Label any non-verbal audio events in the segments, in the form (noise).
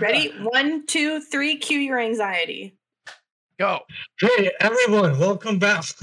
Ready? (laughs) One, two, three. Cue your anxiety. Go. Hey everyone, welcome back. (laughs)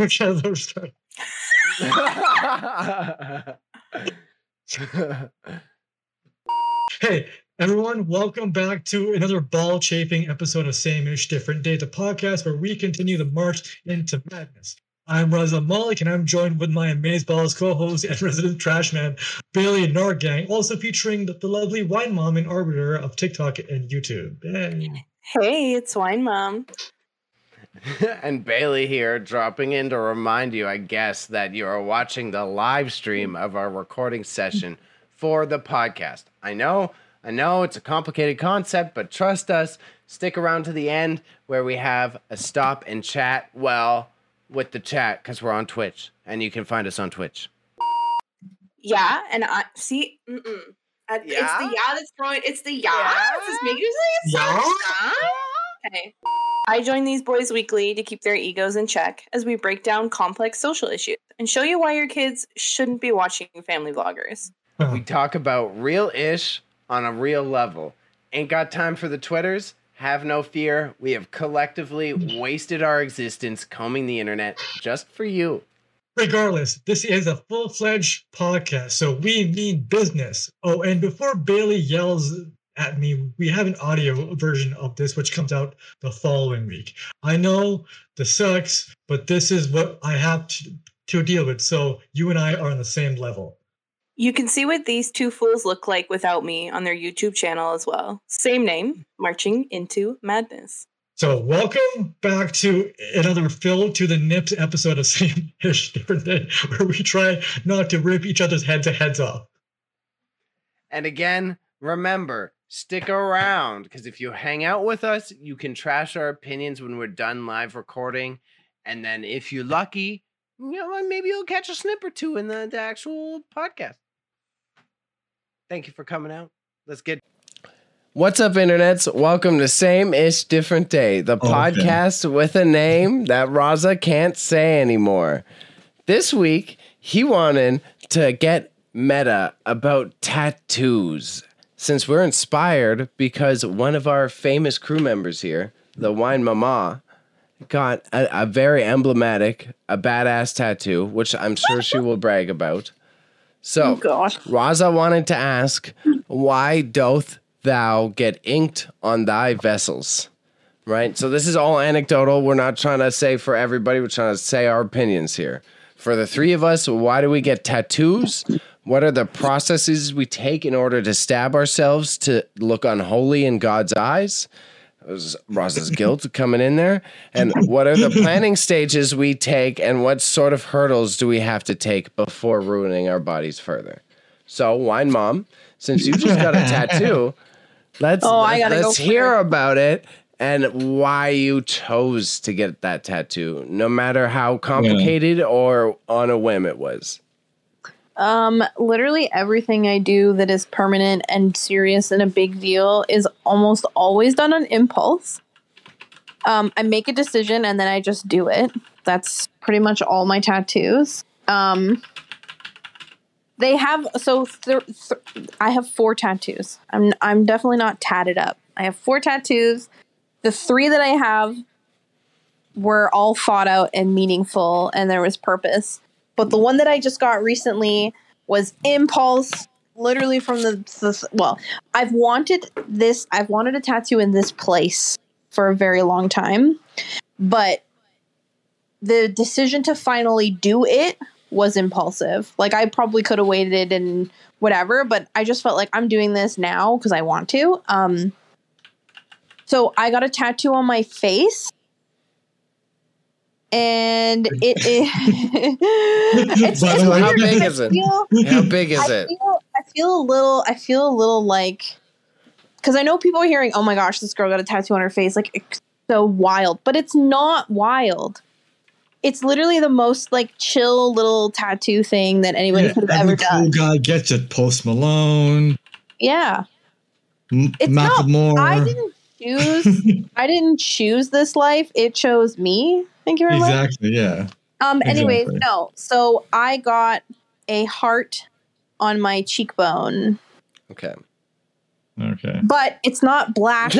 hey everyone, welcome back to another ball chafing episode of Same Ish Different Day, the podcast where we continue the march into madness. I'm Raza Malik, and I'm joined with my Amazeballs co-host and resident trash man, Bayley Norgang, also featuring the, the lovely wine mom and arbiter of TikTok and YouTube. Hey. Hey, it's Wine Mom. (laughs) and Bayley here, dropping in to remind you, I guess, that you are watching the live stream of our recording session for the podcast. I know, I know it's a complicated concept, but trust us, stick around to the end where we have a stop and chat well with the chat because we're on Twitch and you can find us on Twitch. Yeah, and I see. Mm-mm. Uh, It's the yeah that's throwing. It's the yeah. Yeah? Does this make you Yeah? yeah? Okay. I join these boys weekly to keep their egos in check as we break down complex social issues and show you why your kids shouldn't be watching family vloggers. We talk about real ish on a real level. Ain't got time for the Twitters? Have no fear. We have collectively wasted our existence combing the internet just for you. Regardless, this is a full fledged podcast, so we mean business. Oh, and before Bayley yells at me, we have an audio version of this which comes out the following week. I know this sucks, but this is what I have to, to deal with, so you and I are on the same level. You can see what these two fools look like without me on their YouTube channel as well. Same name, Marching into Madness. So, welcome back to another Phil to the Nips episode of (laughs) Same Ish Different Day, where we try not to rip each other's heads heads off. And again, remember, stick around because if you hang out with us, you can trash our opinions when we're done live recording. And then if you're lucky, you know, maybe you'll catch a snip or two in the, the actual podcast. Thank you for coming out. Let's get. What's up, internets? Welcome to Same Ish Different Day, the oh, Okay. podcast with a name that Raza can't say anymore. This week, he wanted to get meta about tattoos since we're inspired because one of our famous crew members here, the Wine Mama, got a, a very emblematic, a badass tattoo, which I'm sure she will brag about. So, oh, gosh. Raza wanted to ask, why doth thou get inked on thy vessels? Right? So this is all anecdotal. We're not trying to say for everybody, we're trying to say our opinions here. For the three of us, why do we get tattoos? What are the processes we take in order to stab ourselves to look unholy in God's eyes? That was Raza's guilt coming in there. And what are the planning stages we take, and what sort of hurdles do we have to take before ruining our bodies further? So, wine mom, since you just got a (laughs) tattoo, let's Oh, I gotta let's go hear it. about it and why you chose to get that tattoo, no matter how complicated or on a whim it was. Um, literally everything I do that is permanent and serious and a big deal is almost always done on impulse. Um, I make a decision and then I just do it. That's pretty much all my tattoos. Um, they have so th- th- I have four tattoos. I'm I'm definitely not tatted up. I have four tattoos. The three that I have were all thought out and meaningful, and there was purpose. But the one that I just got recently was impulse, literally from the, the well. I've wanted this. I've wanted a tattoo in this place for a very long time, but the decision to finally do it was impulsive. Like I probably could have waited and whatever, but I just felt like I'm doing this now because I want to. Um, so I got a tattoo on my face. And it, it (laughs) it's, it's way, how big is it? feel- (laughs) How big is I it? Feel, I feel a little. I feel a little like because I know people are hearing, "Oh my gosh, this girl got a tattoo on her face!" Like it's so wild, but it's not wild. It's literally the most like chill little tattoo thing that anybody Yeah, could have every ever cool done. guy gets it. Post Malone, Yeah, M- It's not- Macklemore. I didn't choose. I didn't choose this life. It chose me. Thank you very much. exactly. Yeah. Um. Anyways, no. So I got a heart on my cheekbone. Okay. Okay. but it's not black.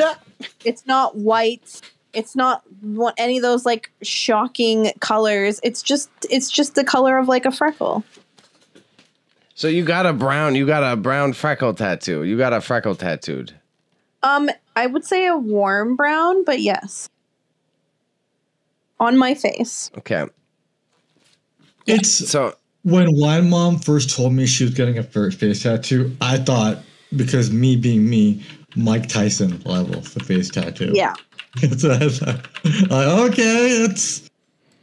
it's not white. It's not one, any of those like shocking colors. It's just it's just the color of like a freckle. So you got a brown, you got a brown freckle tattoo. You got a freckle tattooed. Um, I would say a warm brown, but yes, on my face. Okay. It's So when one mom first told me she was getting a fir- face tattoo. I thought because me being me, Mike Tyson level for face tattoo. Yeah, (laughs) That's what I thought. Like, okay, that's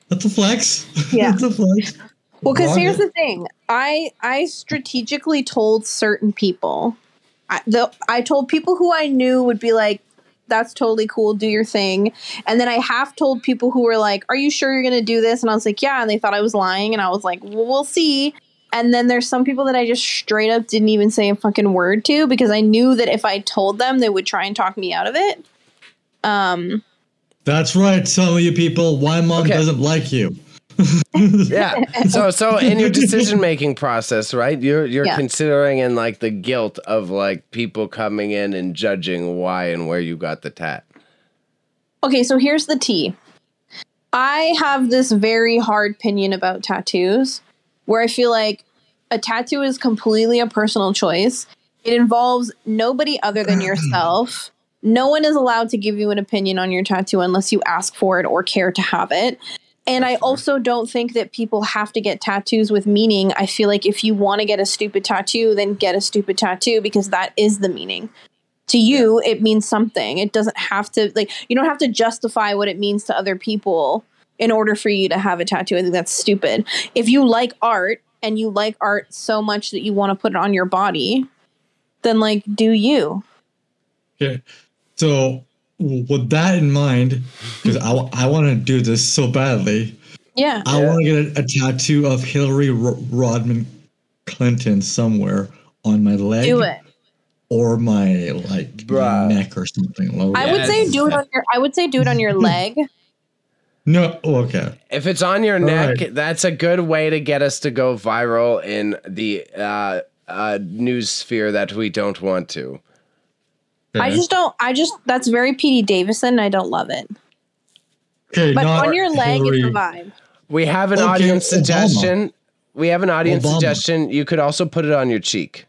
that's a flex. (laughs) Yeah. that's a flex. Well, because here's it. the thing, I I strategically told certain people, I, the, I told people who I knew would be like, "That's totally cool, do your thing," and then I half told people who were like, "Are you sure you're gonna do this?" And I was like, "Yeah," and they thought I was lying, and I was like, "Well, we'll see." And then there's some people that I just straight up didn't even say a fucking word to because I knew that if I told them, they would try and talk me out of it. Um, That's right, some of you people. why mom Okay. doesn't like you. Yeah. So so (laughs) in your decision making process, right? You're you're Yeah. considering in like the guilt of like people coming in and judging why and where you got the tat. Okay, so here's the tea. I have this very hard opinion about tattoos where I feel like a tattoo is completely a personal choice. It involves nobody other than (clears throat) yourself. No one is allowed to give you an opinion on your tattoo unless you ask for it or care to have it. And I also don't think that people have to get tattoos with meaning. I feel like if you want to get a stupid tattoo, then get a stupid tattoo because that is the meaning. To you it means something. It doesn't have to like you don't have to justify what it means to other people in order for you to have a tattoo. I think that's stupid. If you like art and you like art so much that you want to put it on your body then like do you. Okay. So with that in mind, because I, I want to do this so badly, yeah I Yeah. want to get a, a tattoo of Hillary Ro- Rodham Clinton somewhere on my leg do it or my like Bruh. neck or something. Low. i would say do it on your i would say do it on your (laughs) leg no. Oh, okay. If it's on your neck, right. that's a good way to get us to go viral in the uh, uh, news sphere that we don't want to. I just don't i just that's very Pete Davidson i don't love it okay, but on your leg Hillary. is the vibe We have an Okay, audience Obama. suggestion. We have an audience Obama. suggestion. You could also put it on your cheek.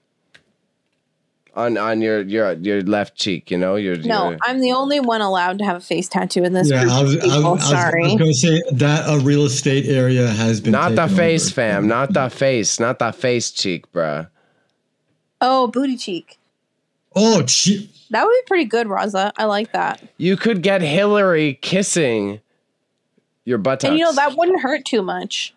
On on your your your left cheek, you know, your no your, i'm the only one allowed to have a face tattoo in this Yeah, I was, of I, was, people I, was, I sorry was going to say that a real estate area has been not the face, over. fam, not the face, not the face cheek, bruh. Oh, booty cheek. Oh, gee. That would be pretty good, Raza. I like that. You could get Hillary kissing your buttocks. And you know that wouldn't hurt too much.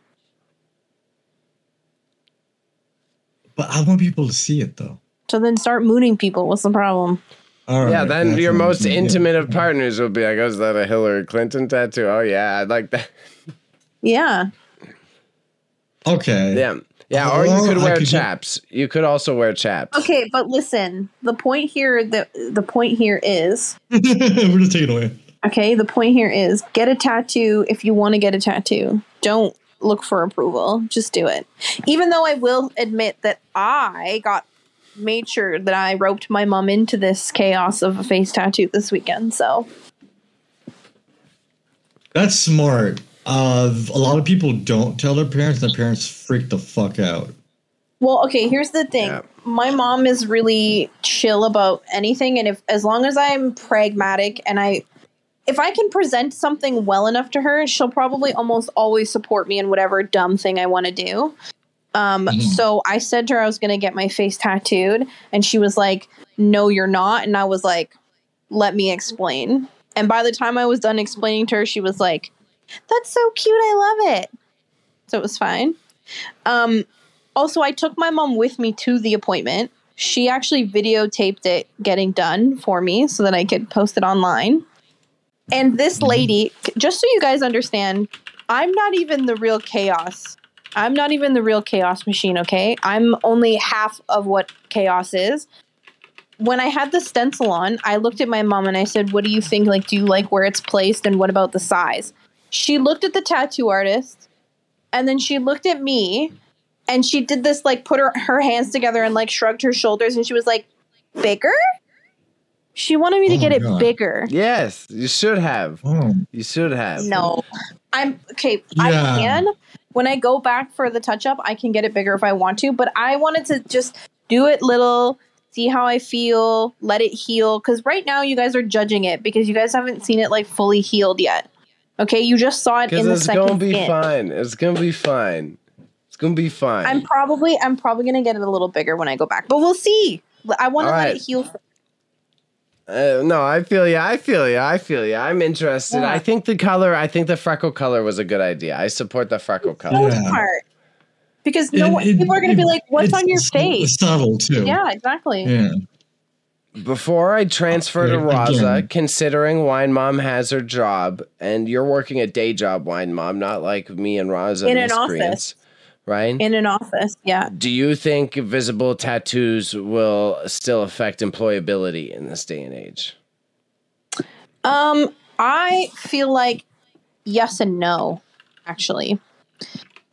but I want people to see it though. So then start mooning people. What's the problem? All right. yeah, then your most thinking. intimate of partners will be like, "Oh, is that a Hillary Clinton tattoo? Oh yeah, I'd like that." Yeah. Okay. Yeah, yeah. Oh, or you could wear could get- chaps. You could also wear chaps. Okay, but listen. The point here the the point here is (laughs) We're just taking away. okay, the point here is get a tattoo if you want to get a tattoo. Don't look for approval. Just do it. Even though I will admit that I got made sure that I roped my mom into this chaos of a face tattoo this weekend. So That's smart. Uh, a lot of people don't tell their parents, and their parents freak the fuck out. Well, okay, here's the thing. Yeah. My mom is really chill about anything and if as long as I'm pragmatic and I if I can present something well enough to her, she'll probably almost always support me in whatever dumb thing I want to do. Um Mhm. so I said to her I was going to get my face tattooed and she was like, "No, you're not." And I was like, "Let me explain." And by the time I was done explaining to her, she was like, "That's so cute. I love it." So it was fine. Um also, I took my mom with me to the appointment. She actually videotaped it getting done for me so that I could post it online. And this lady, just so you guys understand, I'm not even the real chaos. I'm not even the real chaos machine, okay? I'm only half of what chaos is. When I had the stencil on, I looked at my mom and I said, What do you think? Like, do you like where it's placed and what about the size? She looked at the tattoo artist and then she looked at me and she did this like put her her hands together and like shrugged her shoulders and she was like bigger She wanted me to Oh get it God. bigger. Yes, you should have. Oh, You should have. No. I'm okay. I can. When I go back for the touch up, I can get it bigger if I want to, but I wanted to just do it little, see how I feel, let it heal. Because right now, you guys are judging it because you guys haven't seen it like fully healed yet. Okay, you just saw it in the second. it's gonna be skin. fine. It's gonna be fine. It's gonna be fine. I'm probably I'm probably gonna get it a little bigger when I go back, but we'll see. I want to let right. it heal. Uh, no, I feel you. I feel you. I feel you. I'm interested. Yeah. I think the color. I think the freckle color was a good idea. I support the freckle color. Most Yeah. part. Because no It- one, it- people are gonna be like, "What's on your s- face?" Subtle too. Yeah, exactly. Yeah. Before I transfer to Yeah, Raza, again. considering Wine Mom has her job, and you're working a day job, Wine Mom, not like me and Raza In an miscreants, right? In an office, yeah. Do you think visible tattoos will still affect employability in this day and age? Um, I feel like yes and no, actually.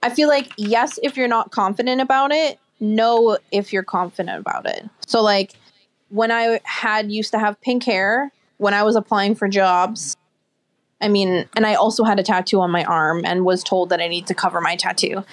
I feel like yes if you're not confident about it, no if you're confident about it. So like when I had used to have pink hair when I was applying for jobs, I mean, and I also had a tattoo on my arm and was told that I need to cover my tattoo.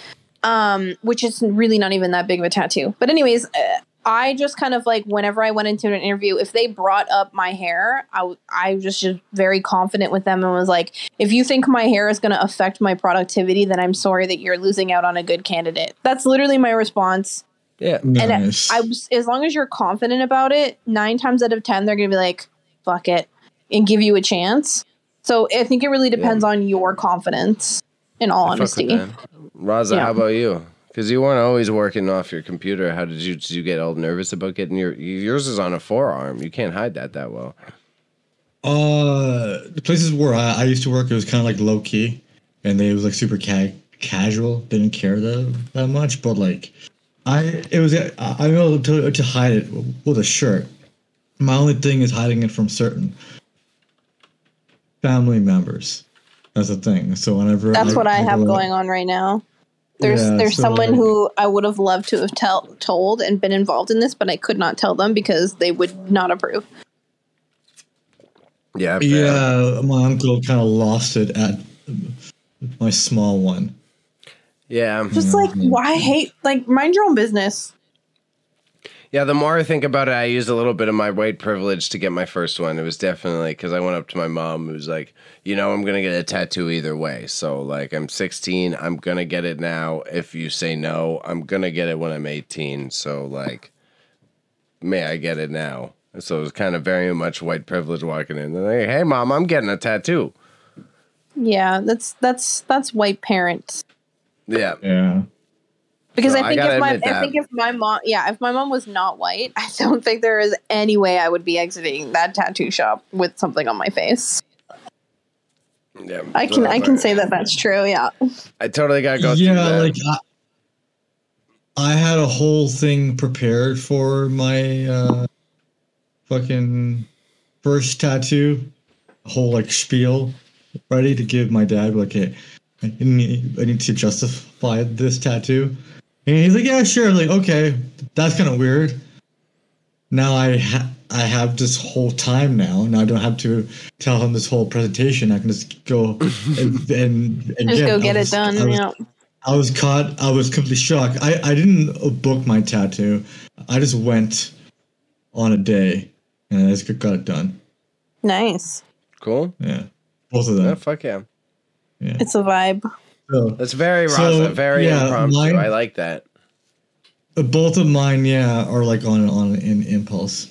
Um, which is really not even that big of a tattoo. But anyways, uh, I just kind of like whenever I went into an interview, if they brought up my hair, I, w- I was just very confident with them and was like, if you think my hair is going to affect my productivity, then I'm sorry that you're losing out on a good candidate. That's literally my response. Yeah. And I- Nice. I was, as long as you're confident about it, nine times out of 10, they're going to be like, fuck it and give you a chance. So I think it really depends on your confidence in all I honesty. that. Raza, Yeah. how about you? Because you weren't always working off your computer. How did you did you get all nervous about getting your yours is on a forearm? You can't hide that that well. Uh, the places where I, I used to work, it was kind of like low key, and they was like super ca- casual. Didn't care that that much, but like, I it was I I'm able to to hide it with a shirt. My only thing is hiding it from certain family members. That's the thing. So whenever That's what I have go out- going on right now. There's Yeah, there's so, someone like- who I would have loved to have tell, told and been involved in this, but I could not tell them because they would not approve. Yeah. fair. Yeah, my uncle kind of lost it at my small one. Yeah. Just like mm-hmm. why hate like mind your own business. Yeah, the more I think about it, I used a little bit of my white privilege to get my first one. It was definitely because I went up to my mom, who was like, you know, I'm gonna get a tattoo either way. So like, I'm 16, I'm gonna get it now. If you say no, I'm gonna get it when I'm 18. So like, may I get it now? So it was kind of very much white privilege walking in. They're like, hey, mom, I'm getting a tattoo. Yeah, that's that's that's white parents. Yeah, Yeah. Because So I I think gotta if my admit I think if my mom yeah, if my mom was not white, (laughs) I don't think there is any way I would be exiting that tattoo shop with something on my face. yeah. I can I can say that that's true. Yeah. I totally gotta go through yeah, that. like I, I had a whole thing prepared for my uh, fucking first tattoo, whole like spiel ready to give my dad. Like, hey, I need, I need to justify this tattoo, and he's like, yeah, sure. like, okay, that's kind of weird. Now I ha- I have this whole time now. Now I don't have to tell him this whole presentation. I can just go and (laughs) and, and Just get go I get it done. I was- Yeah. I was caught. I was completely shocked. I, I didn't uh, book my tattoo. I just went on a day and I just got it done. Nice. cool. Yeah, both of them. Yeah, fuck yeah. Yeah. It's a vibe. So, That's very So, very yeah, impromptu. mine- I like that. uh, both of mine, yeah, are like on on in impulse.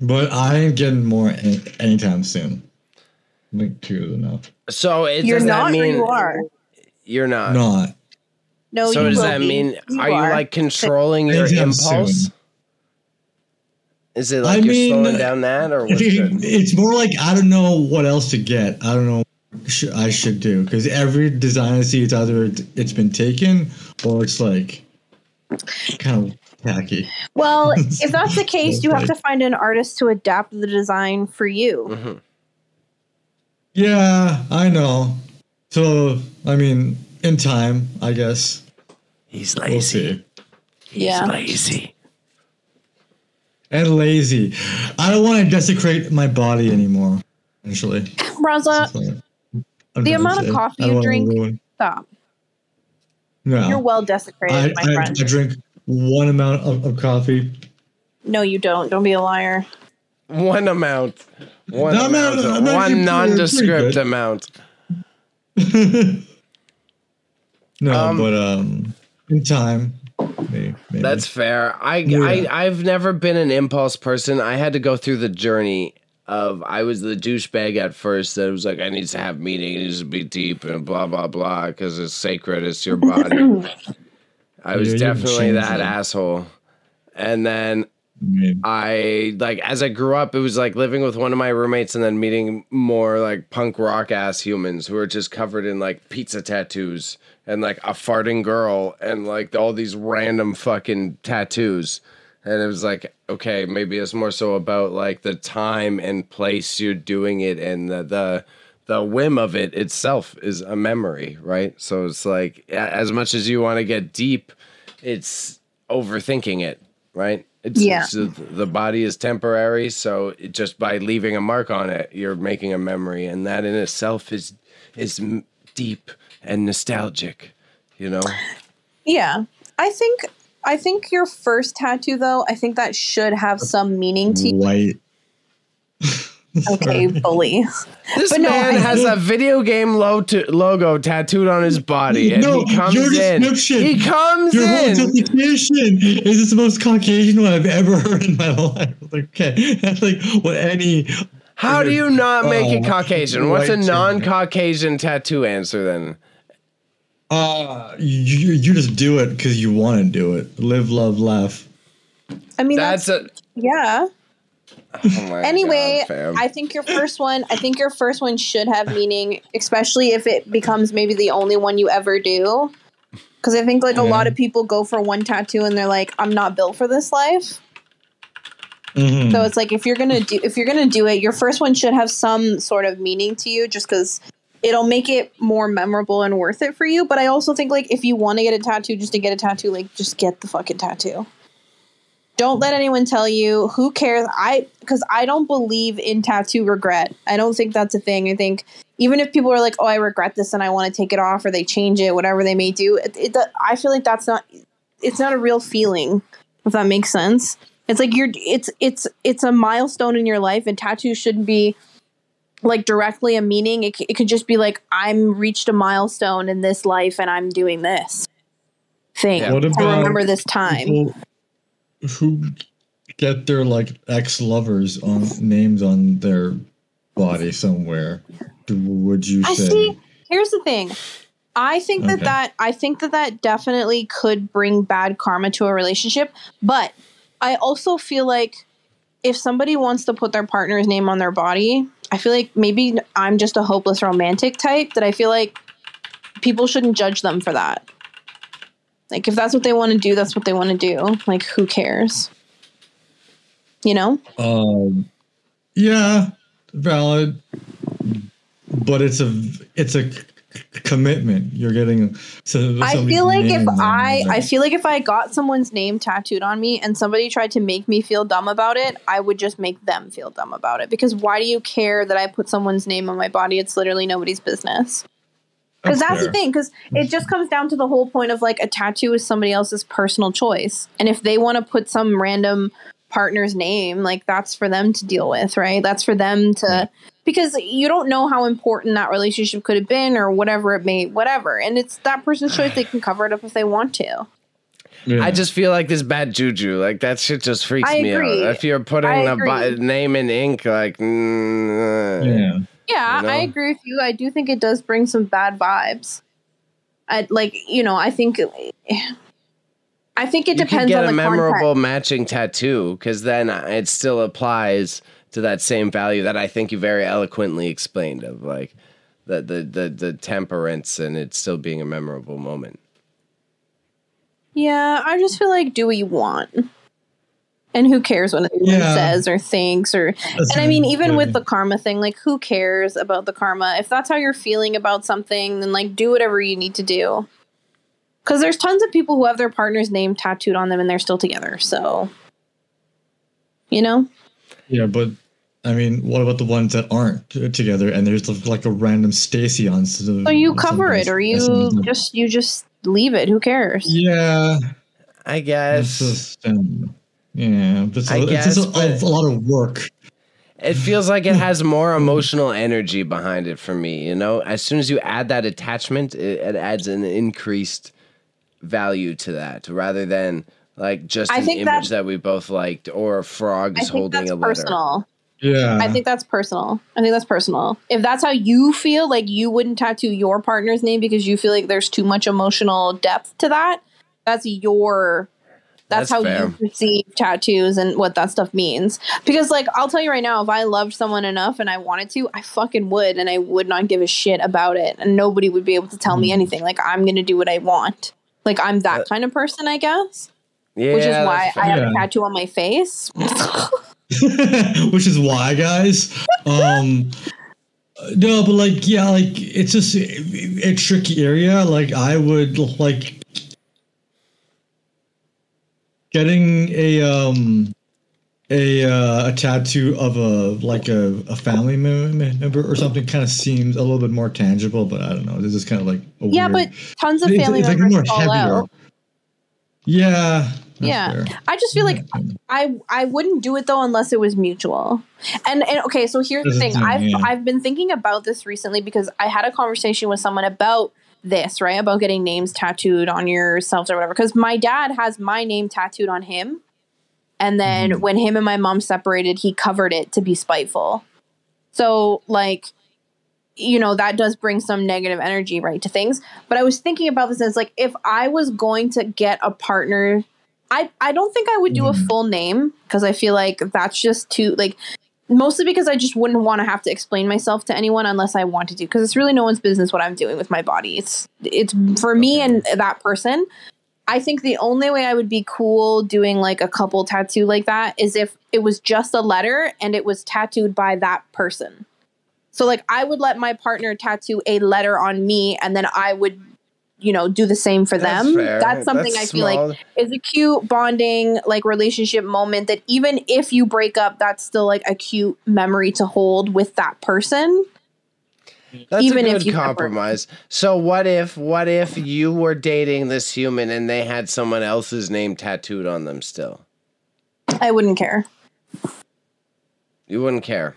But I ain't getting more any, anytime soon. I think two is enough. So it, You're does not that mean you are. you're not? Not. No, so you does will that be. mean You are, you are. like controlling your impulse? soon. Is it like I you're mean, slowing down that, or what's (laughs) good? It's more like I don't know what else to get. I don't know what sh- I should do because every design I see, it's either it's been taken or it's like kind of tacky. Well, (laughs) if that's the case, you have to find an artist to adapt the design for you. Mhm. Yeah, I know. So I mean, in time, I guess He's we'll see. Yeah. lazy. and lazy. I don't want to desecrate my body anymore. Actually, Raza, I'm The gonna amount of coffee you drink- stop. No, You're well desecrated, I, my I, friend. I drink one amount of, of coffee. no, you don't. Don't be a liar. One amount. One No, no, amount. no, I'm one nondescript amount. (laughs) no, Um, but um, in time, maybe, maybe. That's fair. I, Yeah. I I've never been an impulse person. I had to go through the journey of I was the douchebag at first that was like I need to have meaning, it needs to be deep and blah blah blah because it's sacred, it's your body. (clears throat) I was Yeah, you definitely that that. asshole. And then I I like as I grew up, it was like living with one of my roommates and then meeting more like punk rock ass humans who were just covered in like pizza tattoos and like a farting girl and like all these random fucking tattoos. And it was like, okay, maybe it's more so about like the time and place you're doing it and the the the whim of it itself is a memory, right? So it's like as much as you want to get deep, it's overthinking it, right? It's, Yeah. it's- the body is temporary, so it, just by leaving a mark on it, you're making a memory, and that in itself is is deep and nostalgic. You know, Yeah. I think I think your first tattoo though, I think that should have some meaning to you. white. (laughs) Okay, bully. this But no, man I- has a video game lo- to- logo tattooed on his body, and No, he comes your in. description. He comes Your whole in. justification is this the most Caucasian one I've ever (laughs) heard in my life. Like, okay, that's (laughs) like what any. How do you not make it Oh, Caucasian? What's a non-Caucasian tattoo answer then? Uh, you you just do it because you want to do it. Live, love, laugh. I mean That's that's, a. yeah. Oh my Anyway, God. I think your first one, I think your first one should have meaning, especially if it becomes maybe the only one you ever do. Because I think like a lot of people go for one tattoo and they're like, I'm not built for this life. Mhm. So it's like if you're gonna do if you're gonna do it, your first one should have some sort of meaning to you, just because it'll make it more memorable and worth it for you. But I also think like if you want to get a tattoo, just to get a tattoo, like just get the fucking tattoo. Don't let anyone tell you who cares. I because I don't believe in tattoo regret. I don't think that's a thing. I think even if people are like, "Oh, I regret this and I want to take it off," or they change it, whatever they may do, it, it, I feel like that's not. It's not a real feeling. If that makes sense. It's like you're. It's it's it's a milestone in your life, and tattoos shouldn't be like directly a meaning. It, c- it could just be like I'm reached a milestone in this life, and I'm doing this thing Yeah. What about remember this time. Who get their like ex lovers on names on their body somewhere. Would you I say? see. Here's the thing. I think that Okay. that I think that that definitely could bring bad karma to a relationship, but I also feel like if somebody wants to put their partner's name on their body, I feel like maybe I'm just a hopeless romantic type that I feel like people shouldn't judge them for that. Like if that's what they want to do, that's what they want to do. Like who cares? You know? Um, yeah, valid, but it's a it's a commitment. You're getting. So I feel like if I. I feel like if I got someone's name tattooed on me and somebody tried to make me feel dumb about it, I would just make them feel dumb about it. Because why do you care that I put someone's name on my body? It's literally nobody's business. Because that's, the thing. Because it just comes down to the whole point of like a tattoo is somebody else's personal choice, and if they want to put some random partner's name, like that's for them to deal with, right? That's for them to because you don't know how important that relationship could have been or whatever it may whatever and it's that person's choice they can cover it up if they want to Yeah. I just feel like this bad juju. Like that shit just freaks me out. If you're putting a the bi- name in ink, like, mm, yeah. yeah You know? i agree with you i do think it does bring some bad vibes i like you know i think i think it depends you could depends get on a the memorable context matching tattoo because then uh, it still applies to that same value that I think you very eloquently explained of like the the the, the temperance and it still being a memorable moment. yeah i just feel like do what you want and who cares what anyone Yeah. says or thinks or That's and I mean, even with the karma thing, like, who cares about the karma? If that's how you're feeling about something, then like, do whatever you need to do. Because there's tons of people who have their partner's name tattooed on them and they're still together. So You know? Yeah, but I mean, what about the ones that aren't together and there's like a random Stacy on? So, So you cover it or you just you just leave it. Who cares? Yeah, I guess just um, yeah, but it's, I a- it's just a, but- a lot of work. it feels like it has more emotional energy behind it for me. You know, as soon as you add that attachment, it, it adds an increased value to that, rather than like just I an think image that we both liked or frogs I think holding that's a letter. personal. Yeah, I think that's personal. I think that's personal. If that's how you feel, like you wouldn't tattoo your partner's name because you feel like there's too much emotional depth to that, that's your that's, That's how fair. you perceive tattoos and what that stuff means. Because like I'll tell you right now, if I loved someone enough and I wanted to, I fucking would and I would not give a shit about it. And nobody would be able to tell me Mhm. anything. Like I'm gonna do what I want. Like I'm that Uh, kind of person, I guess. Yeah, which is why I have a tattoo on my face. (laughs) (laughs) which is why, guys. Um, no, but like, yeah, like it's just a, a tricky area. Like, I would like getting a um a uh, a tattoo of a like a, a family member or something kind of seems a little bit more tangible. But I don't know. This is kind of like a yeah, weird- but tons of family it's, like, members more fall heavier. out. Yeah. Yeah. fair. I just feel like I I wouldn't do it though unless it was mutual. And and okay, so here's the That's the thing. thing, I've yeah. I've been thinking about this recently because I had a conversation with someone about this, right? About getting names tattooed on yourselves or whatever. Because my dad has my name tattooed on him. And then Mhm. when him and my mom separated, he covered it to be spiteful. So like you know that does bring some negative energy right to things but i was thinking about this as like if i was going to get a partner i i don't think i would do a Mhm. full name because i feel like that's just too like mostly because i just wouldn't want to have to explain myself to anyone unless i wanted to because it's really no one's business what i'm doing with my body it's it's for me and that person i think the only way i would be cool doing like a couple tattoo like that is if it was just a letter and it was tattooed by that person so like I would let my partner tattoo a letter on me and then I would you know do the same for That's them. fair. That's something That's I feel like is a cute bonding like relationship moment that even if you break up that's still like a cute memory to hold with that person. That's even a if good you separate. compromise. So what if what if you were dating this human and they had someone else's name tattooed on them still? I wouldn't care. You wouldn't care.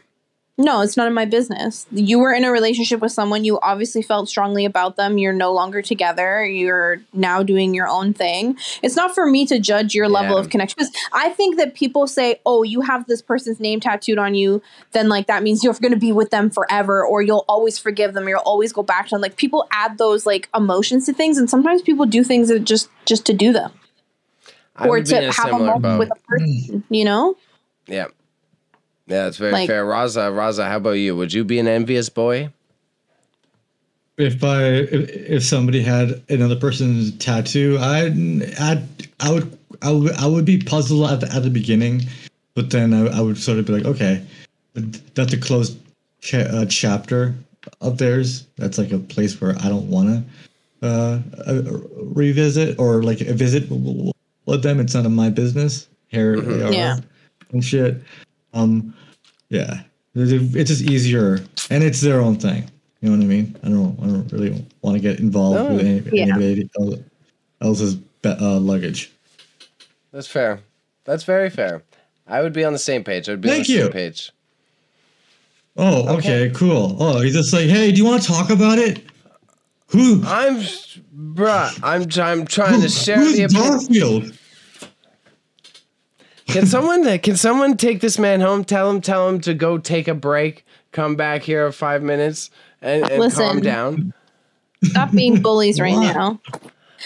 No, it's none of my business. You were in a relationship with someone, you obviously felt strongly about them. You're no longer together. You're now doing your own thing. It's not for me to judge your level Yeah. of connection. Because I think that people say, oh, you have this person's name tattooed on you, then like that means you're going to be with them forever or you'll always forgive them. Or you'll always go back to them. Like people add those like emotions to things. And sometimes people do things that just, just to do them I or would be in to a have a moment boat. with a person, mm. you know? Yeah. Yeah, that's very Like- fair. Raza, Raza, how about you? Would you be an envious boy? if I if, if somebody had another person's tattoo, I'd, I'd I would I would I would be puzzled at the, at the beginning, but then I, I would sort of be like, okay, that's a closed cha- uh, chapter of theirs. That's like a place where I don't want to uh, uh, revisit or like visit with them. It's none of my business. Here they Mhm. Yeah. and shit. Um, yeah, it's just easier, and it's their own thing. You know what I mean? I don't. I don't really want to get involved No. with any, Yeah. anybody else's uh, luggage. That's fair. That's very fair. I would be on the same page. I'd be on the you. same page. Oh, Okay. okay, cool. Oh, he's just like, hey, do you want to talk about it? Who? I'm, bruh. I'm, I'm trying to share who's the opinion. Garfield? Can someone uh, can someone take this man home? Tell him tell him to go take a break. Come back here in five minutes and, and calm down. Stop being bullies right What? now.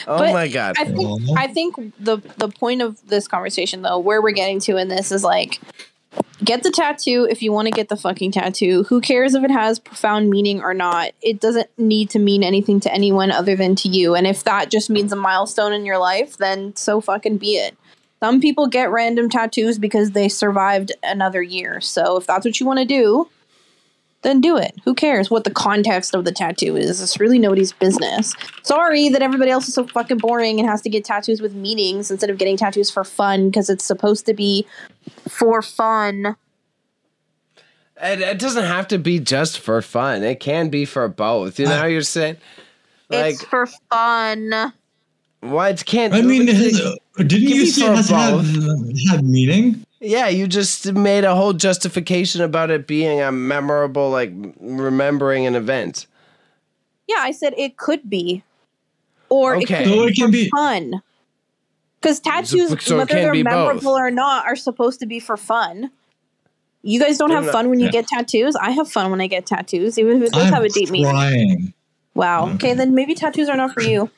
Oh But my god. I think I think the the point of this conversation though, where we're getting to in this is like get the tattoo if you want to get the fucking tattoo. Who cares if it has profound meaning or not? It doesn't need to mean anything to anyone other than to you. And if that just means a milestone in your life, then so fucking be it. Some people get random tattoos because they survived another year. So if that's what you want to do, then do it. Who cares what the context of the tattoo is? It's really nobody's business. Sorry that everybody else is so fucking boring and has to get tattoos with meanings instead of getting tattoos for fun because it's supposed to be for fun. It, it doesn't have to be just for fun. It can be for both. You know how (sighs) you're saying? Like, it's for fun. what can't I mean, it- didn't you me say it has to have, both. have meaning? Yeah, you just made a whole justification about it being a memorable, like remembering an event. Yeah, I said it could be, or Okay. it could So it can be- fun. Because tattoos, so it whether they're be both. memorable or not, are supposed to be for fun. You guys don't have fun when you yeah. get tattoos. I have fun when I get tattoos, even if it does I'm have a deep meaning. Wow. Okay. Okay, then maybe tattoos are not for you.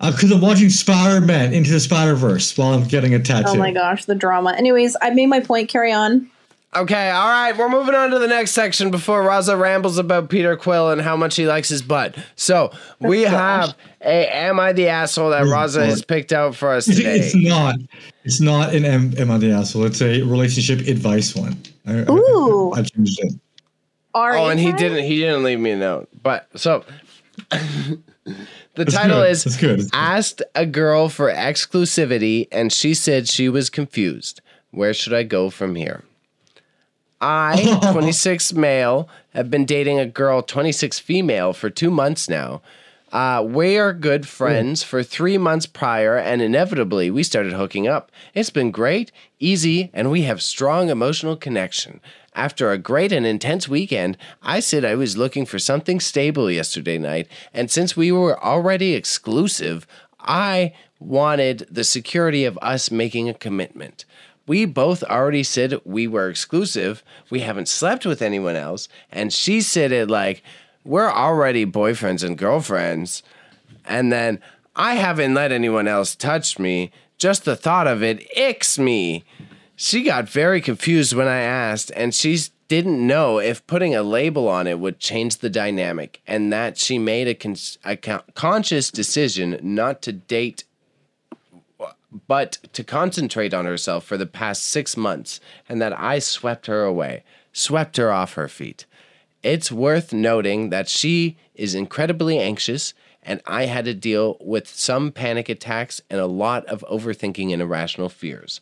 Uh, because I'm watching Spider Man Into the Spider Verse while I'm getting a tattoo. Oh my gosh, the drama. Anyways, I made my point. Carry on. Okay, all right, we're moving on to the next section before Raza rambles about Peter Quill and how much he likes his butt. So oh we gosh. have a Am I the Asshole that Oh, Raza has picked out for us It's, today. it's not. It's not an "Am, M on the asshole. It's a relationship advice one. I, I- Ooh. I, changed it. Are Oh, and he you didn't he didn't leave me a note. But so the It's title good. is good. It's good. asked a girl for exclusivity and she said she was confused. Where should I go from here? I, (laughs) 26 male, have been dating a girl, 26 female, for two months now. Uh, we are good friends for three months prior, and inevitably we started hooking up. It's been great, easy, and we have strong emotional connection. After a great and intense weekend, I said I was looking for something stable yesterday night, and since we were already exclusive, I wanted the security of us making a commitment. We both already said we were exclusive. We haven't slept with anyone else. And she said it like, we're already boyfriends and girlfriends. And then I haven't let anyone else touch me. Just the thought of it icks me. She got very confused when I asked, and she didn't know if putting a label on it would change the dynamic, and that she made a, con- a con- conscious decision not to date but to concentrate on herself for the past six months, and that I swept her away, swept her off her feet. It's worth noting that she is incredibly anxious, and I had to deal with some panic attacks and a lot of overthinking and irrational fears.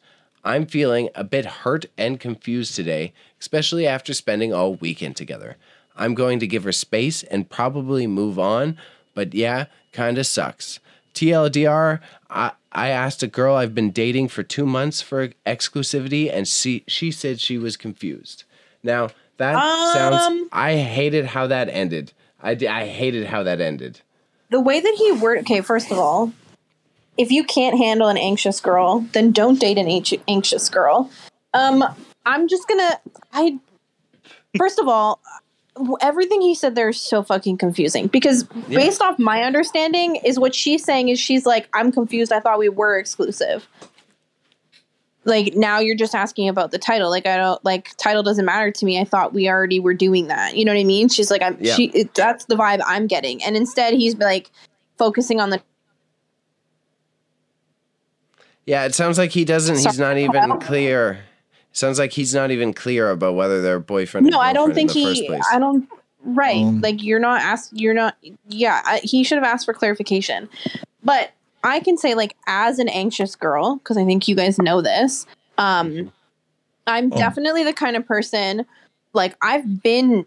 I'm feeling a bit hurt and confused today, especially after spending all weekend together. I'm going to give her space and probably move on, but yeah, kinda sucks. TLDR, I, I asked a girl I've been dating for two months for exclusivity, and she, she said she was confused. Now, that sounds. Um, I hated how that ended. I, I hated how that ended. the way that he worded okay first of all if you can't handle an anxious girl then don't date an anxious girl. Um i'm just gonna i first of all everything he said there is so fucking confusing because Yeah. based off my understanding is what she's saying is she's like i'm confused. I thought we were exclusive. Like now you're just asking about the title. Like i don't like title doesn't matter to me. I thought we already were doing that. You know what i mean? She's like i'm Yeah. she it, that's the vibe i'm getting. And instead he's like focusing on the Yeah, it sounds like he doesn't. He's not even clear. Sounds like he's not even clear about whether they're boyfriend. no or i don't think he i don't right Um, like you're not asked you're not yeah I, he should have asked for clarification but i can say like as an anxious girl because i think you guys know this um i'm Oh. definitely the kind of person like i've been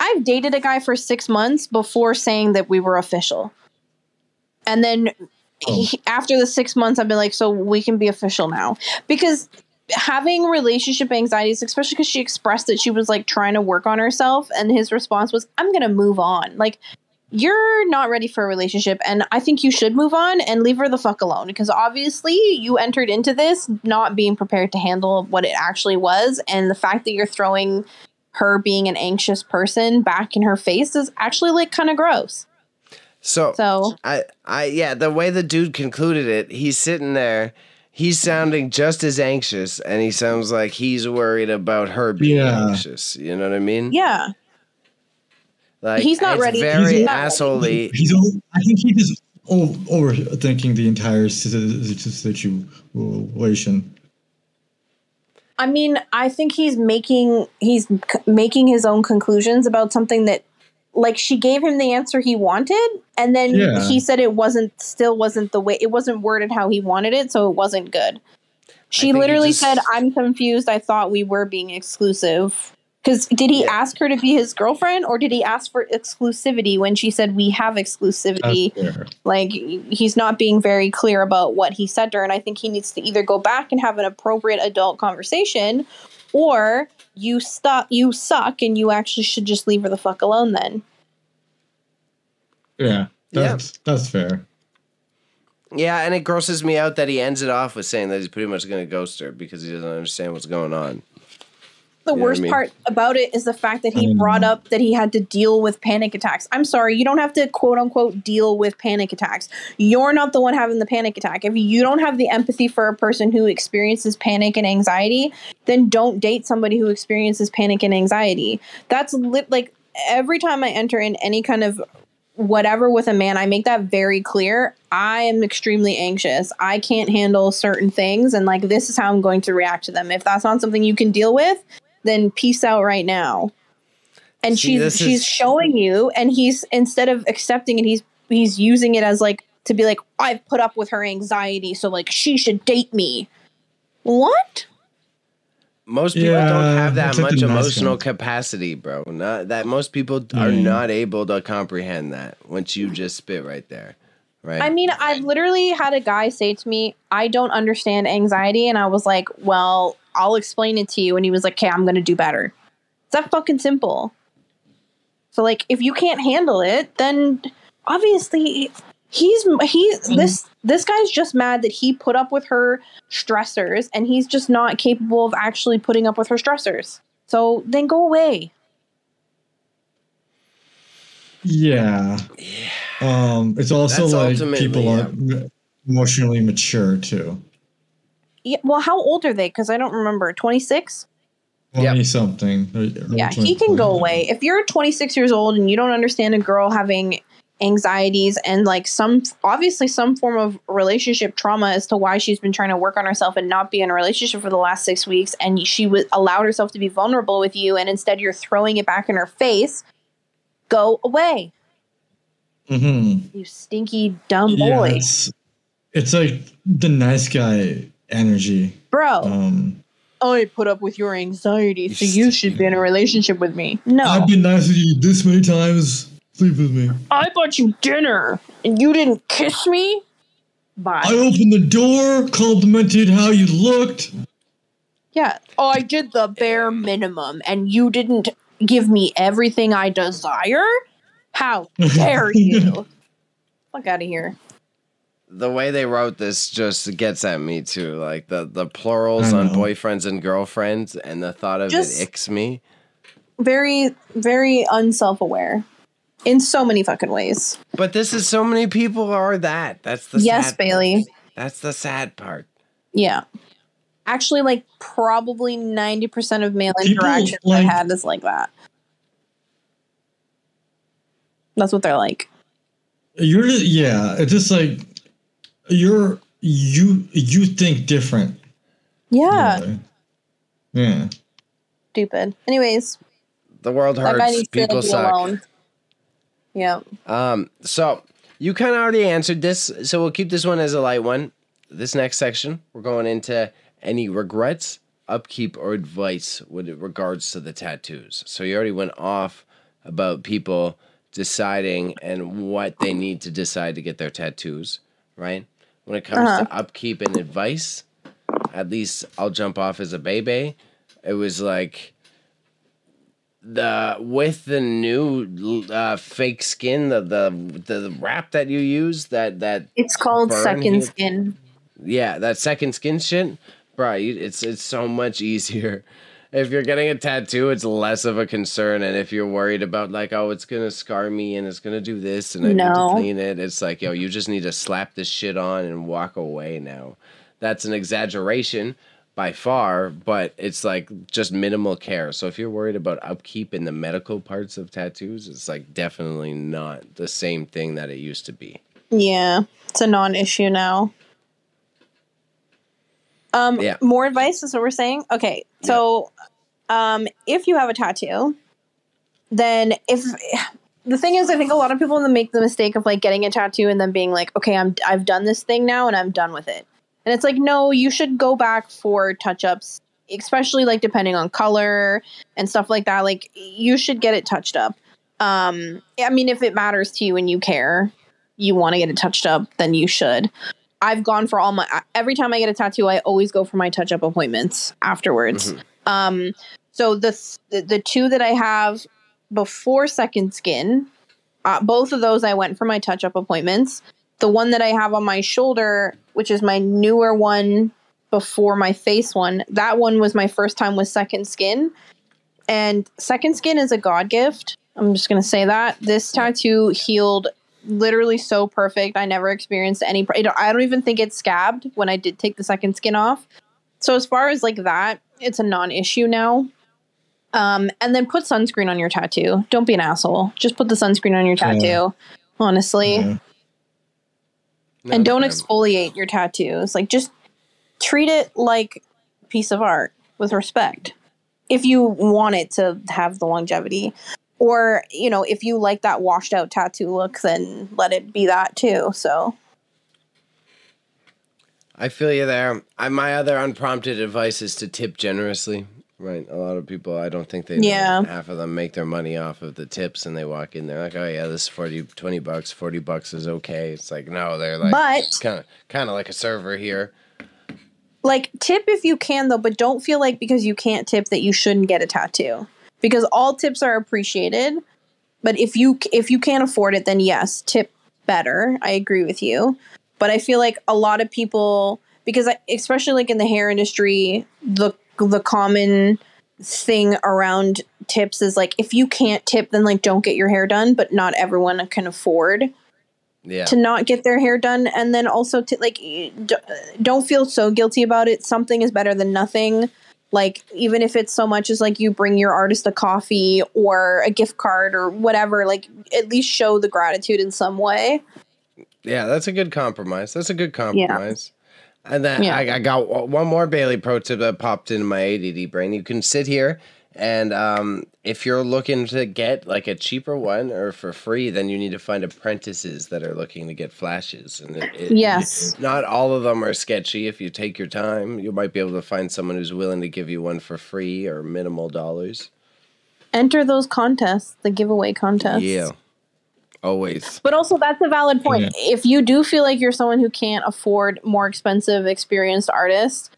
i've dated a guy for six months before saying that we were official and then. Oh. he, after the six months i've been like so we can be official now because having relationship anxieties, especially because she expressed that she was like trying to work on herself, and his response was, I'm gonna move on. Like, you're not ready for a relationship, and I think you should move on and leave her the fuck alone because obviously you entered into this not being prepared to handle what it actually was, and the fact that you're throwing her being an anxious person back in her face is actually like kind of gross. So, So, I, I, yeah, the way the dude concluded it, he's sitting there. He's sounding just as anxious, and he sounds like he's worried about her being Yeah. anxious. You know what I mean? yeah. Like He's not it's ready. Very He's not ready. assholey. He's. o- I think he is o- overthinking the entire si- si- situation. I mean, I think he's making he's making his own conclusions about something that like she gave him the answer he wanted and then Yeah. he said it wasn't still wasn't the way it wasn't worded how he wanted it so it wasn't good. She literally just- said I'm confused. I thought we were being exclusive. Cuz did he Yeah. ask her to be his girlfriend or did he ask for exclusivity when she said we have exclusivity? Like he's not being very clear about what he said to her and i think he needs to either go back and have an appropriate adult conversation or you stop you suck and you actually should just leave her the fuck alone then Yeah, Yeah. that's that's fair. Yeah, and it grosses me out that he ends it off with saying that he's pretty much going to ghost her because he doesn't understand what's going on. The Yeah, I worst mean- part about it is the fact that he Mm. brought up that he had to deal with panic attacks. I'm sorry you don't have to quote unquote deal with panic attacks. You're not the one having the panic attack. If you don't have the empathy for a person who experiences panic and anxiety then don't date somebody who experiences panic and anxiety. That's lit like every time i enter in any kind of whatever with a man i make that very clear. I am extremely anxious. I can't handle certain things and like this is how i'm going to react to them. If that's not something you can deal with then peace out right now. And See, she's she's is- showing you and he's instead of accepting it he's he's using it as like to be like i've put up with her anxiety so like she should date me. What? Most people Yeah, don't have that much emotional capacity, bro. Not that most people are Mm. not able to comprehend that once you just spit right there, right? I mean, I've literally had a guy say to me, I don't understand anxiety. And I was like, well, I'll explain it to you. And he was like, okay, I'm going to do better. It's that fucking simple. So, like, if you can't handle it, then obviously he's he mm-hmm. this this guy's just mad that he put up with her stressors and he's just not capable of actually putting up with her stressors so then go away Yeah. Um, it's also That's like people aren't emotionally mature too. yeah, well how old are they because i don't remember 26 Yep. Twenty something. or- or Yeah, he can go away. If you're 26 years old and you don't understand a girl having anxieties and like some obviously some form of relationship trauma as to why she's been trying to work on herself and not be in a relationship for the last 6 weeks and she was allowed herself to be vulnerable with you and instead you're throwing it back in her face, go away. Mhm. You stinky dumb Yeah, boy. it's, it's like the nice guy energy. Bro, Um, I put up with your anxiety, so You you should be in a relationship with me. No. I've been nice with you this many times. Sleep with me. I bought you dinner and you didn't kiss me? Bye. I opened the door, complimented how you looked. Yeah. Oh, I did the bare minimum, and you didn't give me everything I desire? How (laughs) dare you? Fuck out of here. the way they wrote this just gets at me too. Like the the plurals on boyfriends and girlfriends, and the thought of Just- it icks me. Very, very unself aware in so many fucking ways. But this is so many people are that. That's the yes, sad Bayley. Part. That's the sad part. Yeah. Actually, like, probably 90% of male People, interactions I had is like that. That's what they're like. You're just, yeah, it's just like you're you you think different. Yeah. really. Yeah. Stupid. Anyways, The world that guy hurts. needs People to be suck. alone. Yeah. Um, so you kind of already answered this, so we'll keep this one as a light one. This next section, we're going into any regrets, upkeep, or advice with regards to the tattoos. So you already went off about people deciding and what they need to decide to get their tattoos, right? When it comes Uh-huh. to upkeep and advice, at least I'll jump off as a baby. It was like the with the new uh, fake skin, the, the the wrap that you use, that that It's called second here. skin. yeah, that second skin shit, bro. It's it's so much easier. If you're getting a tattoo, it's less of a concern, and if you're worried about like, oh, it's gonna scar me and it's gonna do this, and I need No. to clean it, it's like, yo, you just need to slap this shit on and walk away now. That's an exaggeration by far, but it's like just minimal care. So if you're worried about upkeep in the medical parts of tattoos, it's like definitely not the same thing that it used to be. Yeah, it's a non-issue now. Um, Yeah. more advice is what we're saying. Okay, So, um, if you have a tattoo, then if the thing is, I think a lot of people make the mistake of like getting a tattoo and then being like, okay, I'm I've done this thing now and I'm done with it. And it's like, no, you should go back for touch ups, especially like depending on color and stuff like that. Like, you should get it touched up. Um, I mean, if it matters to you and you care, you want to get it touched up, then you should. I've gone for all my every time I get a tattoo, I always go for my touch up appointments afterwards. Mhm. Um, so the, the the two that I have before second skin, uh, both of those I went for my touch up appointments. The one that I have on my shoulder, which is my newer one before my face one, that one was my first time with second skin. And second skin is a god gift. I'm just gonna say that this tattoo healed literally so perfect. I never experienced any. I don't- even think it scabbed when I did take the second skin off. So as far as like that, it's a non-issue now. Um, and then put sunscreen on your tattoo. Don't be an asshole. Just put the sunscreen on your Yeah. tattoo. Honestly, Yeah. No, and don't fair. exfoliate your tattoos. Like just treat it like a piece of art with respect. If you want it to have the longevity. Or, you know, if you like that washed out tattoo look, then let it be that too. So I feel you there. I, my other unprompted advice is to tip generously. Right, a lot of people. I don't think they. Yeah. that half of them make their money off of the tips, and they walk in. They're like, "Oh yeah, this is 40, 20 bucks. Forty bucks is okay." It's like no, they're like But- kind of kind of like a server here. like tip if you can though, but don't feel like because you can't tip that you shouldn't get a tattoo. Because all tips are appreciated. But if you if you can't afford it, then yes, tip better. I agree with you. But I feel like a lot of people because I, especially like in the hair industry, the the common thing around tips is like if you can't tip then like don't get your hair done, but not everyone can afford Yeah, to not get their hair done and then also to like don't feel so guilty about it something is better than nothing like even if it's so much as like you bring your artist a coffee or a gift card or whatever like at least show the gratitude in some way yeah, that's a good compromise. That's a good compromise. And then Yeah. I, I got one more Bayley pro tip that popped into my ADD brain. You can sit here, and um, if you're looking to get like a cheaper one or for free, then you need to find apprentices that are looking to get flashes. And it, it- Yes. not all of them are sketchy. If you take your time, you might be able to find someone who's willing to give you one for free or minimal dollars. enter those contests the giveaway contests Yeah, always. But also, that's a valid point. Yeah. If you do feel like you're someone who can't afford more expensive, experienced artists,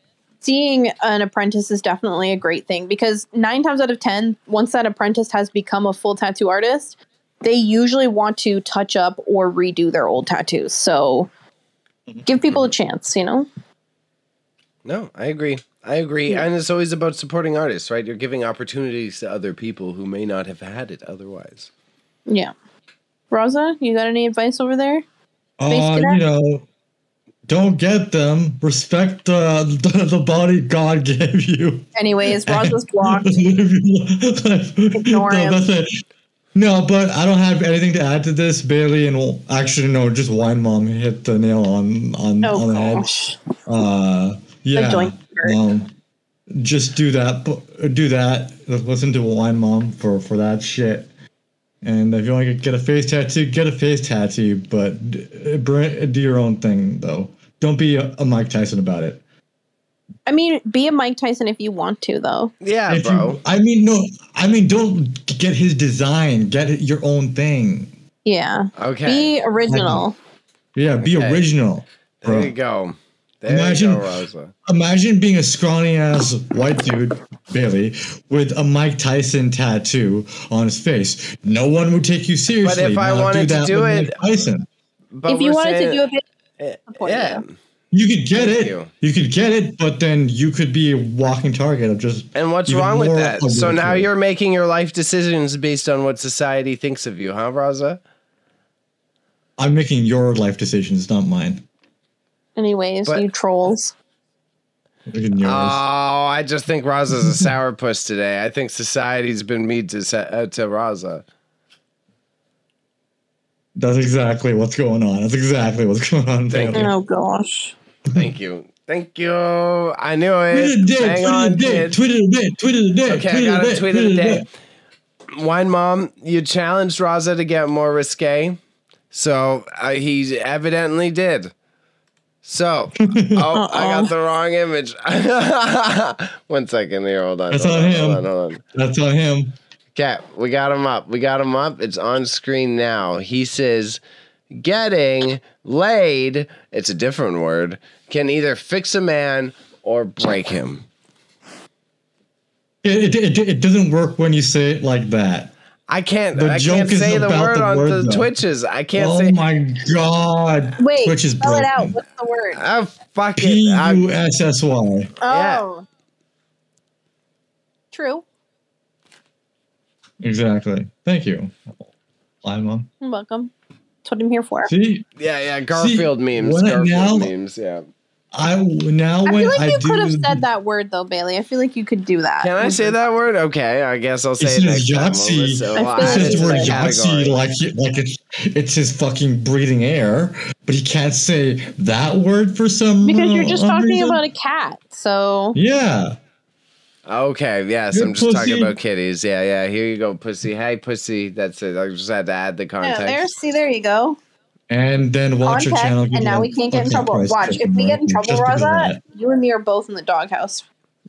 seeing an apprentice is definitely a great thing because nine times out of 10, once that apprentice has become a full tattoo artist, they usually want to touch up or redo their old tattoos. So give people a chance, you know? No, I agree. I agree. And it's always about supporting artists, right? You're giving opportunities to other people who may not have had it otherwise. Yeah. Raza, you got any advice over there? Space Uh, you know, don't get them. Respect uh, the, the body God gave you. Anyways, (laughs) Roz was blocked. Ignore him. That's it. No, but I don't have anything to add to this. Bayley and actually, no, just Wine Mom hit the nail on on, Oh, on the head. gosh. Uh, yeah. Um, just do that. Do that. Listen to Wine Mom for for that shit. And if you want to get a face tattoo, get a face tattoo. But do your own thing, though. Don't be a, a Mike Tyson about it. I mean, be a Mike Tyson if you want to, though. Yeah, If bro. you, I mean, no. I mean, don't get his design. Get your own thing. Yeah. okay. Be original. Yeah, be Okay. original. there bro. you go. There Imagine- you go, Rosa. Imagine being a scrawny ass white dude, Bayley, with a Mike Tyson tattoo on his face. No one would take you seriously. But if I wanted to that do with it- Mike Tyson, But if you we're wanted to do a bit, support yeah. you. you could get Thank it. you. You. could get it, but then you could be a walking target of just. And what's wrong with that? So now ugly. you're making your life decisions based on what society thinks of you, huh, Raza? I'm making your life decisions, not mine. Anyways, But- you trolls. Look at yours. Oh, I just think Raza's a sourpuss today. I think society's been mean to sa- uh, to Rosa. That's exactly what's going on. That's exactly what's going on. Thank Bayley. Oh gosh. Thank you. Thank you. I knew Tweet it. of the day, Hang tweet on, of the day, kid. tweet of the day, tweet of the day. Okay, I got a tweet of the day. Wine mom, you challenged Raza to get more risque, so uh, he evidently did. So, (laughs) oh, I got the wrong image. (laughs) One second here, hold on. That's hold on on, him. Hold on, hold on. That's on him. Okay, we got him up. We got him up. It's on screen now. He says, "Getting laid." It's a different word. Can either fix a man or break him. It, it, it, it doesn't work when you say it like that. I can't. The I joke can't is say the about word the on word, the though. Twitches. I can't oh say. my god. Wait, Twitch is spell it out. broken. What's the word? Oh fuck P it! I- U S S Y. Oh. Yeah. Oh. True. Exactly. Thank you. Line mom. You're welcome. That's what I'm here for. See, Yeah, yeah. Garfield memes. Garfield now- memes. Yeah. I now I feel like I you do could have said that word though, Bayley. I feel like you could do that. Can I say that word? Okay, I guess I'll say It's it his next time. Yahtzee. We'll I feel He like it says to the the word category. Yahtzee like like it's it's his fucking breathing air, but he can't say that word for some Because you're just odd talking reason. about a cat. So yeah. Okay, yes, Good I'm just talking about kitties. Yeah, yeah. Here you go, pussy. Hey, pussy. That's it. I just had to add the yeah, context. there. See, there you go. And then watch your channel. and now we can't get in trouble. Watch, if we get in trouble, Raza, you and me are both in the doghouse.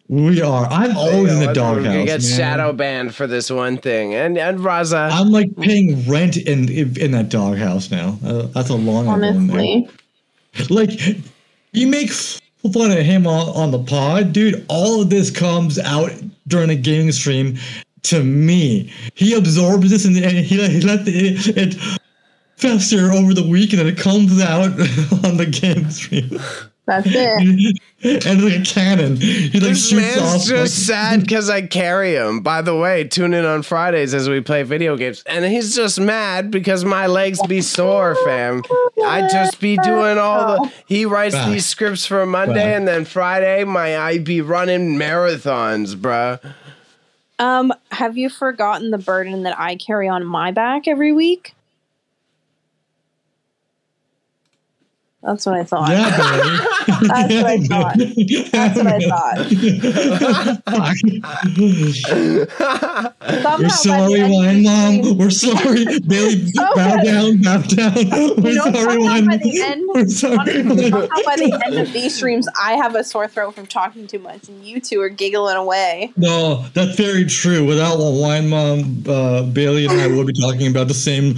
We are. I'm always in the We're gonna get man. shadow banned for this one thing, and and Raza. I'm like paying rent in in that doghouse now. Uh, that's a long I've been there. Honestly, Like, you make fun of him on, on the pod, dude. All of this comes out during a gaming stream to me. He absorbs this and, he, let- he let the, it, it fester over the week, and then it comes out (laughs) on the game stream. (laughs) that's it. (laughs) and like a cannon, he like This shoots man's off. just like- (laughs) sad because I carry him. By the way, tune in on Fridays as we play video games. And he's just mad because my legs be sore, fam. I just be doing all the. He writes Facts. these scripts for Monday, Facts. and then Friday, my I be running marathons, bruh. Um, have you forgotten the burden that I carry on my back every week? That's what I thought. Yeah, (laughs) baby. That's what I thought. That's what I thought. Somehow We're sorry, the end of wine mom. We're sorry, Bayley. Oh, (laughs) bow down, bow down. We're (laughs) You know, sorry, wine. by the end, We're sorry. by the end of these streams, I have a sore throat from talking too much, and you two are giggling away. No, that's very true. Without wine mom, uh, Bayley and I would be talking about the same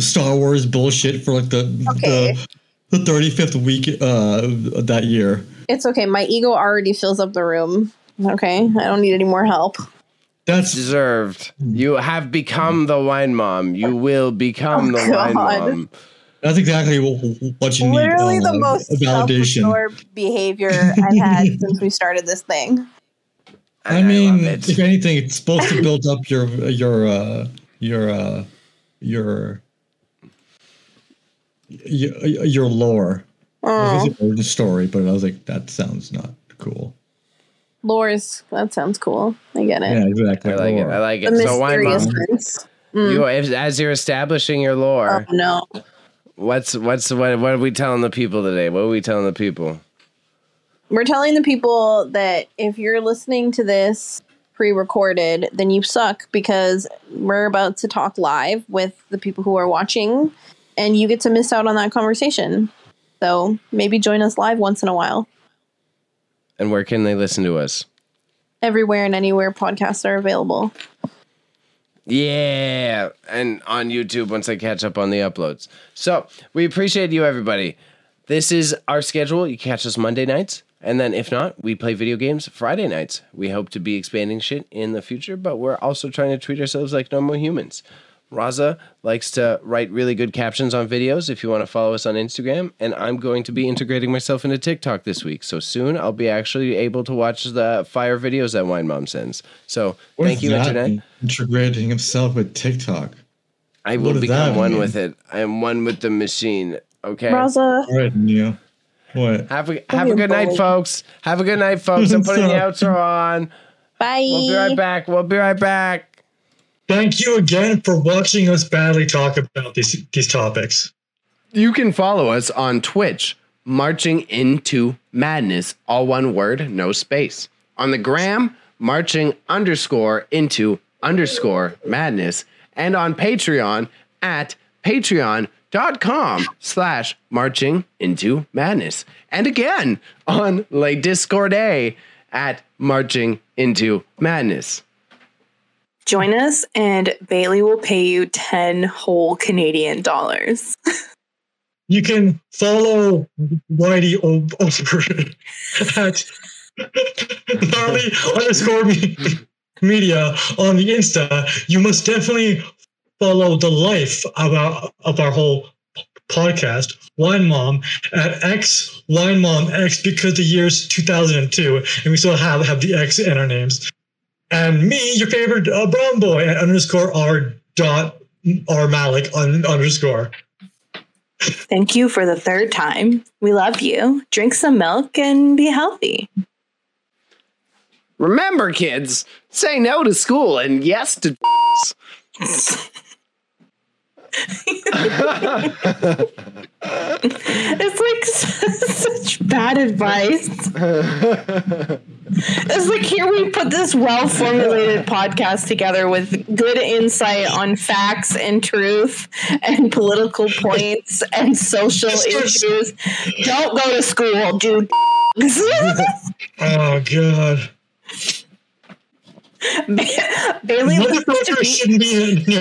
Star Wars bullshit for like the Okay. the the thirty fifth week uh, that year. It's okay. My ego already fills up the room. Okay, I don't need any more help. That's Deserved. You have become the wine mom. You will become Oh, the wine mom. that's exactly what, what you Literally need. the uh, most validation. self-absorbed behavior I've had (laughs) since we started this thing. I And mean, love if anything, it's supposed to build up your your uh, your uh, your your, your lore. Oh, gonna say origin story, but I was like, that sounds not cool. lores. That sounds cool. I get it. Yeah, exactly. I like it. I like The it. So why, mom. mysteriousness. Mm. You, as as you're establishing your lore, Oh no. what's what's what what are we telling the people today? What are we telling the people? We're telling the people that if you're listening to this pre-recorded, then you suck because we're about to talk live with the people who are watching and you get to miss out on that conversation. So maybe join us live once in a while. And where can they listen to us? Everywhere and anywhere podcasts are available. Yeah, and on YouTube once I catch up on the uploads. So we appreciate you, everybody. This is our schedule. You catch us Monday nights, and then if not, we play video games Friday nights. We hope to be expanding shit in the future, but we're also trying to treat ourselves like normal humans. Raza likes to write really good captions on videos if you want to follow us on Instagram. And I'm going to be integrating myself into TikTok this week. So soon I'll be actually able to watch the fire videos that Wine Mom sends. So What thank you. Internet. Integrating himself with TikTok. I will does become one mean? with it. I am one with the machine. Okay. Raza, All right, Neo. What? Have a have a your good night, folks. Have a good night, folks. (laughs) I'm putting the outro on. bye. We'll be right back. We'll be right back. Thank you again for watching us badly talk about these these topics. You can follow us on Twitch, marching into madness, all one word, no space. On the gram, marching underscore into underscore madness, and on Patreon at patreon.com slash marching into madness. And again on Le Discord A at marching into madness. Join us, and Bayley will pay you 10 whole Canadian dollars. (laughs) You can follow Whitey over at gnarly underscore me- media on the Insta. You must definitely follow the life of our, of our whole podcast, Wine Mom, at X Wine Mom X because the year's 2002, and we still have, have the X in our names. And me, your favorite uh, brown boy, at underscore R dot R Malik un, underscore. Thank you for the third time. We love you. Drink some milk and be healthy. Remember, kids, say no to school and yes to. (laughs) (laughs) (laughs) It's like (laughs) such bad advice. (laughs) It's like here we put this well formulated podcast together with good insight on facts and truth and political points and social issues. Don't go to school, dude. Oh god. Bayley listens to me. shouldn't be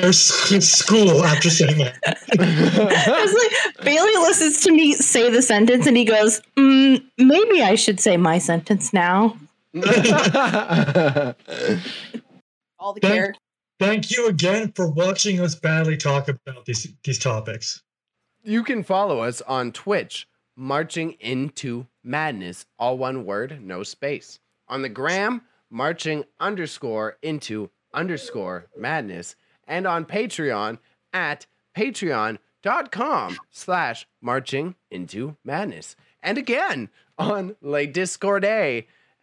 in school after saying that. (laughs) Like Bayley listens to me say the sentence and he goes, mm, "Maybe I should say my sentence now." (laughs) All the Thank- care. Thank you again for watching us badly talk about these these topics. You can follow us on Twitch, Marching Into Madness, all one word, no space. On the gram, Marching underscore into underscore madness, and on Patreon at patreon.com slash marching into madness. And again on Le Discord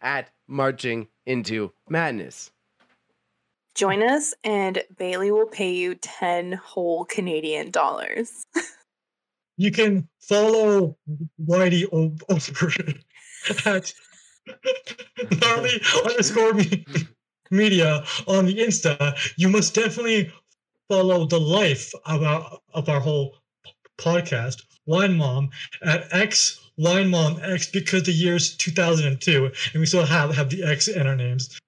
at marching into madness. Join us, and Bayley will pay you 10 whole Canadian dollars. You can follow Whitey o- over (laughs) at gnarly underscore me- media on the Insta. You must definitely follow the life of our of our whole podcast, Wine Mom, at X Wine Mom X because the year's 2002, and we still have have the X in our names.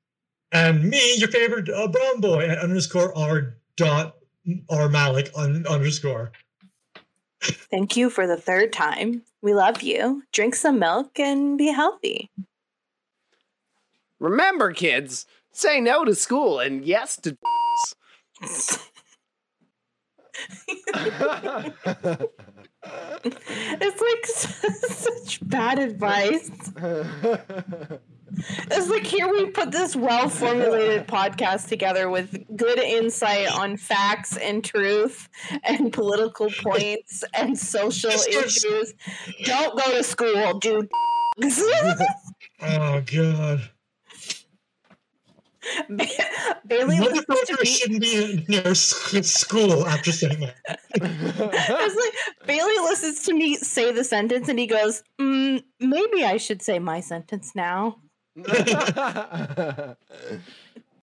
And me, your favorite uh, brown boy, at underscore R dot R Malik un, underscore. Thank you for the third time. We love you. Drink some milk and be healthy. Remember, kids, say no to school and yes to. (laughs) It's like (laughs) such bad advice. It's like here we put this well formulated podcast together with good insight on facts and truth and political points and social issues. Don't go to school, dude. (laughs) Oh god. Bayley listens to Motherfucker shouldn't be in your school after saying that. It's like Bailey listens to me say the sentence and he goes, mm, "Maybe I should say my sentence now." (laughs)